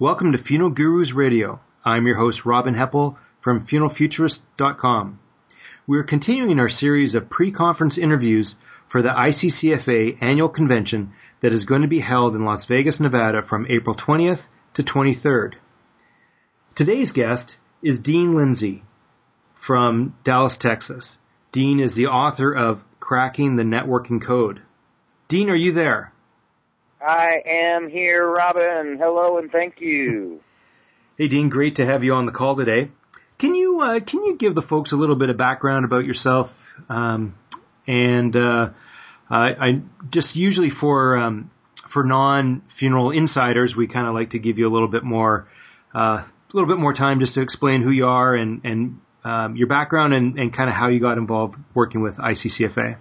Welcome to Funeral Gurus Radio. I'm your host, Robin Heppell from funeralfuturist.com. We are continuing our series of pre-conference interviews for the ICCFA annual convention that is going to be held in Las Vegas, Nevada from April 20th to 23rd. Today's guest is Dean Lindsay from Dallas, Texas. Dean is the author of Cracking the Networking Code. Dean, are you there? I am here, Robin. Hello and thank you. Hey, Dean, great to have you on the call today. Can you uh, can you give the folks a little bit of background about yourself? Um, and uh, I, I, just usually for um, for non funeral insiders, we kind of like to give you a little bit more uh, a little bit more time just to explain who you are and and um, your background and, and kind of how you got involved working with ICCFA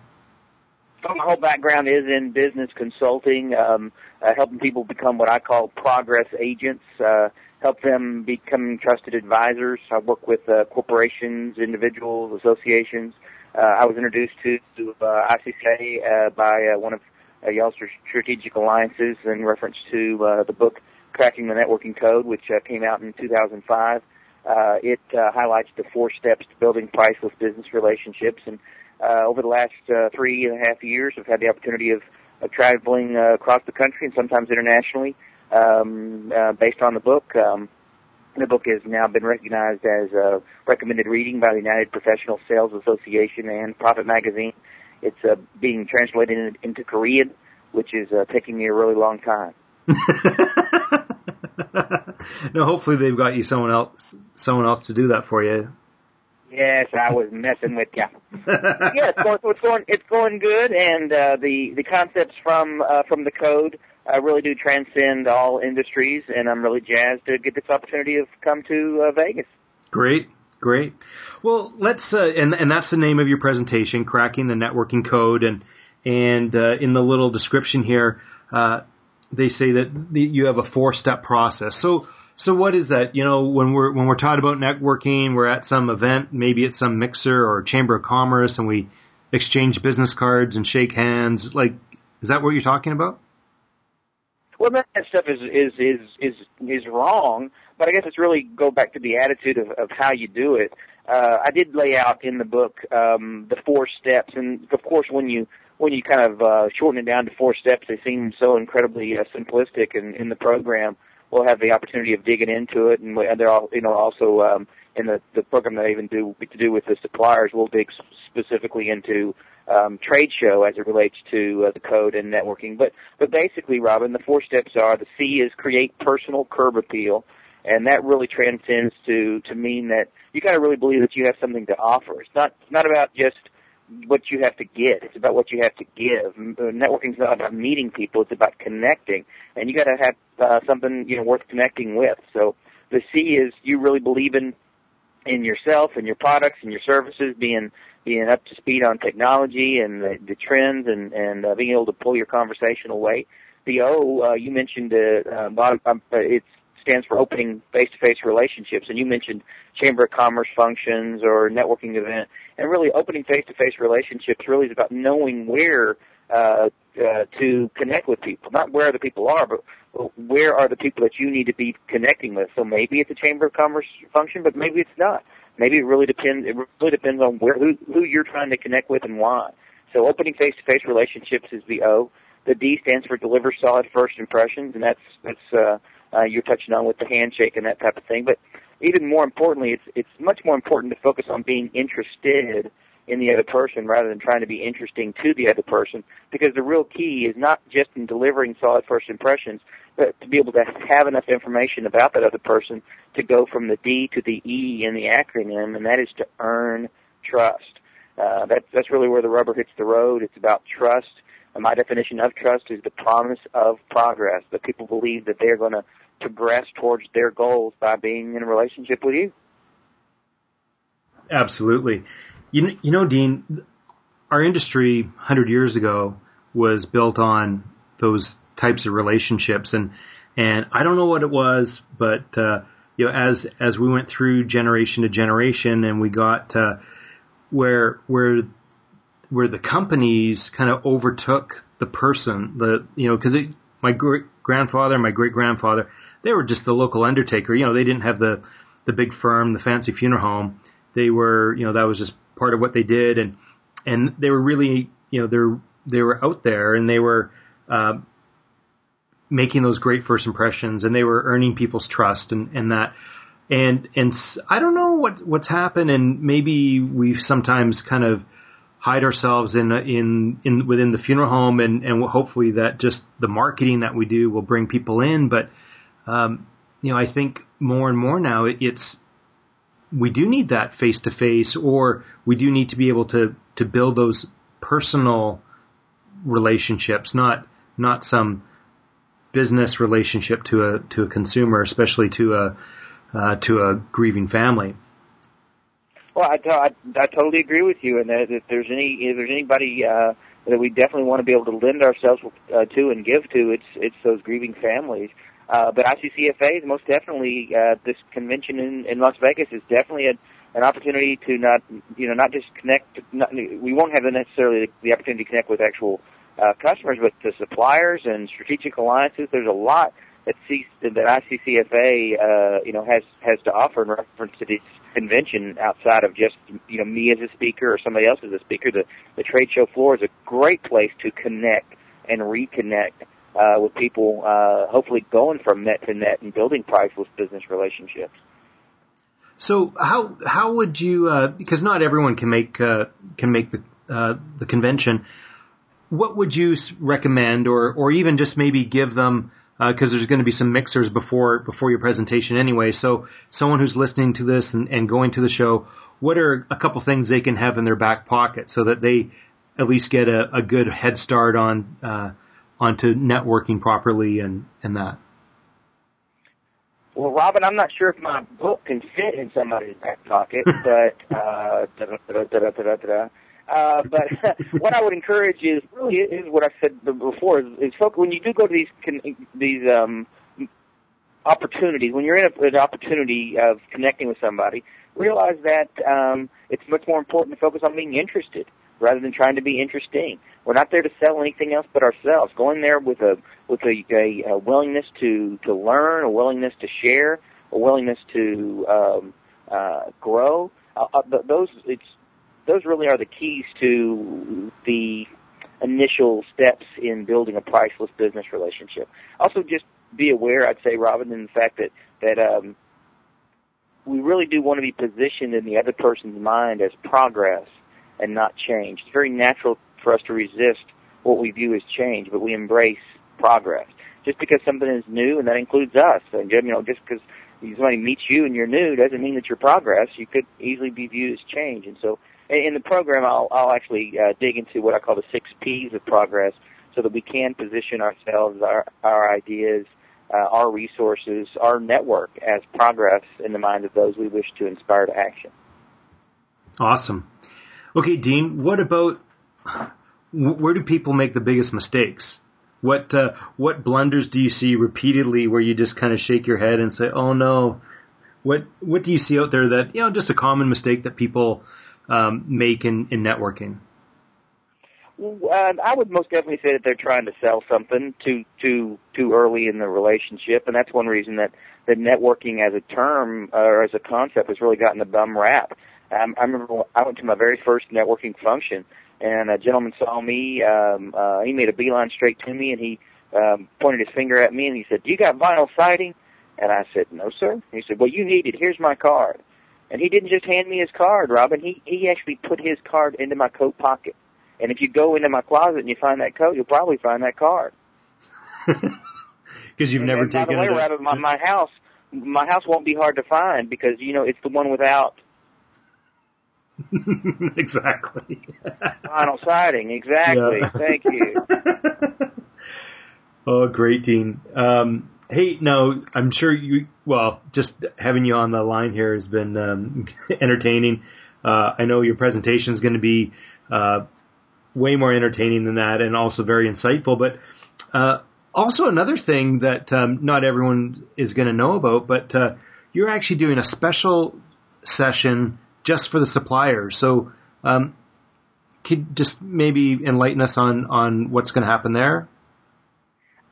my whole background is in business consulting, um, uh, helping people become what I call progress agents, uh, help them become trusted advisors. I work with uh, corporations, individuals, associations. Uh, I was introduced to, to uh, ICCA uh, by uh, one of uh, y'all's strategic alliances in reference to uh, the book Cracking the Networking Code, which uh, came out in 2005. Uh, it uh, highlights the four steps to building priceless business relationships and uh, over the last uh, three and a half years, I've had the opportunity of, of traveling uh, across the country and sometimes internationally um, uh, based on the book. Um, the book has now been recognized as uh, recommended reading by the United Professional Sales Association and Profit Magazine. It's uh, being translated in, into Korean, which is uh, taking me a really long time. no, hopefully they've got you someone else, someone else to do that for you. Yes, I was messing with you. yeah, it's going, it's going, it's going good, and uh, the the concepts from uh, from the code uh, really do transcend all industries, and I'm really jazzed to get this opportunity to come to uh, Vegas. Great, great. Well, let's uh, and and that's the name of your presentation, cracking the networking code, and and uh, in the little description here, uh, they say that the, you have a four step process. So so what is that? You know, when we're when we're taught about networking, we're at some event, maybe at some mixer or chamber of commerce, and we exchange business cards and shake hands. Like, is that what you're talking about? Well, that stuff is is is is is wrong. But I guess it's really go back to the attitude of, of how you do it. Uh, I did lay out in the book um, the four steps, and of course, when you when you kind of uh, shorten it down to four steps, they seem so incredibly uh, simplistic in, in the program we'll have the opportunity of digging into it, and, we, and they're all, you know, also um, in the the program that I even do to do with the suppliers, we'll dig specifically into um, trade show as it relates to uh, the code and networking. But but basically, Robin, the four steps are the C is create personal curb appeal, and that really transcends to to mean that you got to really believe that you have something to offer. It's not it's not about just what you have to get. It's about what you have to give. Uh, Networking is not about meeting people. It's about connecting, and you got to have uh, something you know worth connecting with. So the C is you really believe in in yourself and your products and your services being being up to speed on technology and the, the trends and and uh, being able to pull your conversation away. The O uh, you mentioned uh, uh, bottom, um, uh, it's stands for opening face-to-face relationships. And you mentioned chamber of commerce functions or networking event, and really opening face-to-face relationships really is about knowing where uh, uh, to connect with people. Not where the people are, but where are the people that you need to be connecting with. So maybe it's a chamber of commerce function, but maybe it's not. Maybe it really depends. It really depends on where who who you're trying to connect with and why. So opening face-to-face relationships is the O. The D stands for deliver solid first impressions, and that's that's uh, uh, you're touching on with the handshake and that type of thing. But even more importantly, it's it's much more important to focus on being interested in the other person rather than trying to be interesting to the other person because the real key is not just in delivering solid first impressions but to be able to have enough information about that other person to go from the D to the E in the acronym and that is to earn trust. Uh, that's that's really where the rubber hits the road. It's about trust. And my definition of trust is the promise of progress. That people believe that they're going to progress towards their goals by being in a relationship with you. Absolutely. You, you know, Dean, our industry 100 years ago was built on those types of relationships and and I don't know what it was, but uh, you know, as as we went through generation to generation, and we got uh, where where where the companies kind of overtook the person, the you know, because my great grandfather, my great grandfather, they were just the local undertaker. You know, they didn't have the the big firm, the fancy funeral home. They were, you know, that was just part of what they did, and and they were really, you know, they're they were out there and they were uh, making those great first impressions, and they were earning people's trust, and and that. And and I don't know what what's happened, and maybe we sometimes kind of hide ourselves in in in within the funeral home, and and hopefully that just the marketing that we do will bring people in. But um, you know, I think more and more now it's we do need that face to face, or we do need to be able to to build those personal relationships, not not some business relationship to a to a consumer, especially to a uh, to a grieving family. Well, I, totally agree with you, and that if there's any if there's anybody uh, that we definitely want to be able to lend ourselves uh, to and give to, it's it's those grieving families. Uh, but ICCFA is most definitely uh, this convention in, in Las Vegas is definitely a, an opportunity to not you know not just connect. Not, we won't have necessarily the opportunity to connect with actual uh, customers, but to suppliers and strategic alliances. There's a lot that C, that ICCFA uh, you know has has to offer in reference to this convention outside of just you know me as a speaker or somebody else as a speaker. The the trade show floor is a great place to connect and reconnect uh, with people, uh, hopefully going from net to net and building priceless business relationships. So how how would you uh, because not everyone can make uh, can make the uh, the convention. What would you recommend, or or even just maybe give them because uh, there's going to be some mixers before before your presentation anyway. So someone who's listening to this and, and going to the show, what are a couple things they can have in their back pocket so that they at least get a, a good head start on uh, onto networking properly and and that. Well, Robin, I'm not sure if my book can fit in somebody's back pocket, but uh, uh, but what I would encourage is really is what I said before is, is folk, when you do go to these these um, opportunities, when you're in a, an opportunity of connecting with somebody, realize that um, it's much more important to focus on being interested rather than trying to be interesting. We're not there to sell anything else but ourselves. Going there with a with a, a, a willingness to to learn, a willingness to share, a willingness to um, uh, grow. Uh, uh, those it's those really are the keys to the initial steps in building a priceless business relationship. Also, just be aware, I'd say, Robin, in the fact that that um, we really do want to be positioned in the other person's mind as progress and not change. It's very natural for us to resist what we view as change, but we embrace progress. Just because something is new, and that includes us, and you know, just because somebody meets you and you're new doesn't mean that you're progress. You could easily be viewed as change, and so in the program, I'll, I'll actually uh, dig into what I call the six P's of progress, so that we can position ourselves, our our ideas, uh, our resources, our network as progress in the minds of those we wish to inspire to action. Awesome. Okay, Dean, what about where do people make the biggest mistakes? What uh, what blunders do you see repeatedly where you just kind of shake your head and say, "Oh no"? What what do you see out there that you know just a common mistake that people um, make in, in networking? I would most definitely say that they're trying to sell something too too too early in the relationship, and that's one reason that that networking as a term or as a concept has really gotten a bum rap. Um, I remember I went to my very first networking function, and a gentleman saw me. Um, uh, he made a beeline straight to me, and he um, pointed his finger at me, and he said, "Do you got vinyl siding?" And I said, "No, sir." He said, "Well, you need it. Here's my card." And he didn't just hand me his card, Robin. He he actually put his card into my coat pocket. And if you go into my closet and you find that coat, you'll probably find that card. Because you've and, never and taken by the way, it. Robin, my, my house, my house won't be hard to find because you know it's the one without exactly. Vinyl siding, exactly. Yeah. Thank you. oh, great, Dean. Um, hey, now I'm sure you. Well, just having you on the line here has been um, entertaining. Uh, I know your presentation is going to be uh, way more entertaining than that, and also very insightful. But uh, also another thing that um, not everyone is going to know about, but uh, you're actually doing a special session just for the suppliers. So, um, could just maybe enlighten us on on what's going to happen there?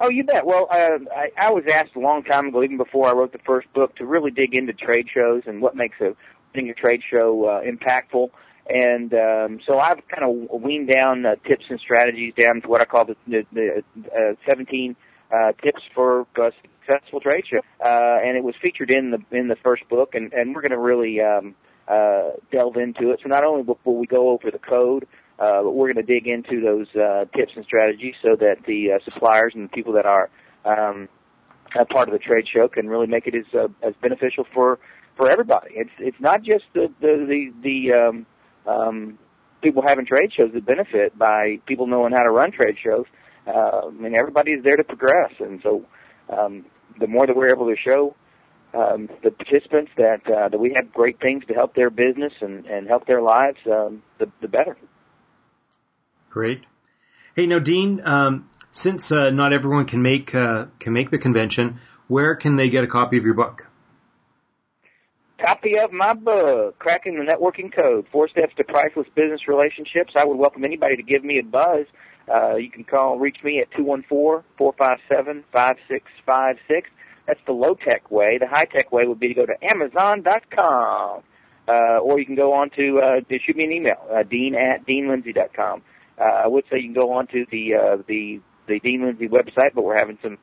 Oh, you bet. Well, uh, I, I was asked a long time ago, even before I wrote the first book, to really dig into trade shows and what makes a, a trade show uh, impactful. And um, so I've kind of weaned down uh, tips and strategies down to what I call the, the, the uh, 17 uh, tips for a successful trade show. Uh, and it was featured in the in the first book, and, and we're going to really um, delve into it. So not only will we go over the code, uh, but we're going to dig into those uh, tips and strategies so that the uh, suppliers and the people that are um, a part of the trade show can really make it as uh, as beneficial for for everybody. It's it's not just the the the, the um, um, people having trade shows that benefit by people knowing how to run trade shows. Uh, I mean, everybody is there to progress, and so um, the more that we're able to show um, the participants that uh, that we have great things to help their business and, and help their lives, um, the, the better. Great. Hey, now, Dean, um, since uh, not everyone can make uh, can make the convention, where can they get a copy of your book? Copy of my book, Cracking the Networking Code: Four Steps to Priceless Business Relationships. I would welcome anybody to give me a buzz. Uh, you can call, reach me at two one four four five seven five six five six. That's the low tech way. The high tech way would be to go to Amazon.com. Uh, or you can go on to, uh, shoot me an email, uh, dean at deanlindsay.com. Uh, I would say you can go on to the, uh, the, the Dean Lindsay website, but we're having some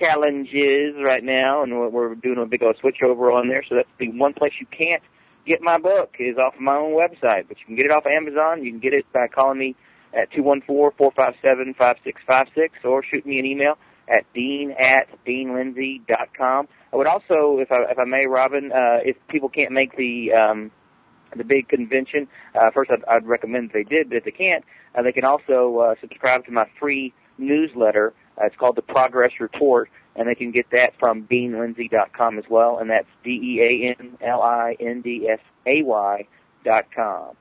challenges right now, and we're, we're doing a big old switchover on there. So that's the one place you can't get my book is off of my own website, but you can get it off of Amazon. You can get it by calling me at two one four four five seven five six five six, or shoot me an email at dean at deanlindsay.com. I would also, if I, if I may, Robin, uh, if people can't make the, um, the big convention, uh, first I'd, I'd recommend they did, but if they can't, uh, they can also, uh, subscribe to my free newsletter. Uh, it's called the Progress Report, and they can get that from deanlindsay.com as well, and that's D-E-A-N-L-I-N-D-S-A-Y dot com.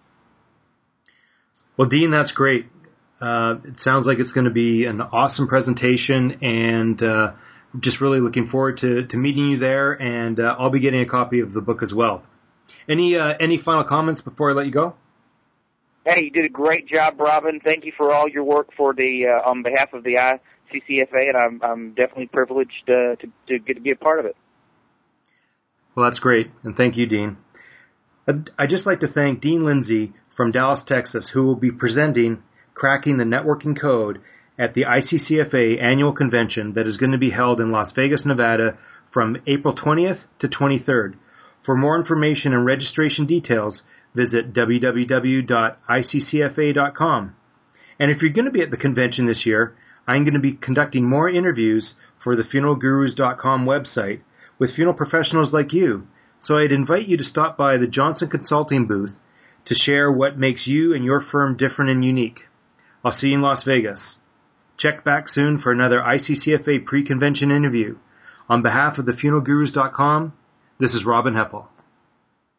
Well, Dean, that's great. Uh, it sounds like it's going to be an awesome presentation, and uh, just really looking forward to, to meeting you there. And uh, I'll be getting a copy of the book as well. Any uh, any final comments before I let you go? Hey, you did a great job, Robin. Thank you for all your work for the uh, on behalf of the ICCFA, and I'm I'm definitely privileged uh, to to get to be a part of it. Well, that's great, and thank you, Dean. I'd, I'd just like to thank Dean Lindsay from Dallas, Texas, who will be presenting Cracking the Networking Code at the ICCFA annual convention that is going to be held in Las Vegas, Nevada from April 20th to 23rd. For more information and registration details, visit www.iccfa.com. And if you're going to be at the convention this year, I'm going to be conducting more interviews for the funeralgurus.com website with funeral professionals like you. So I'd invite you to stop by the Johnson Consulting booth to share what makes you and your firm different and unique. I'll see you in Las Vegas. Check back soon for another ICCFA pre-convention interview. On behalf of the funeralgurus.com, this is Robin Heppell.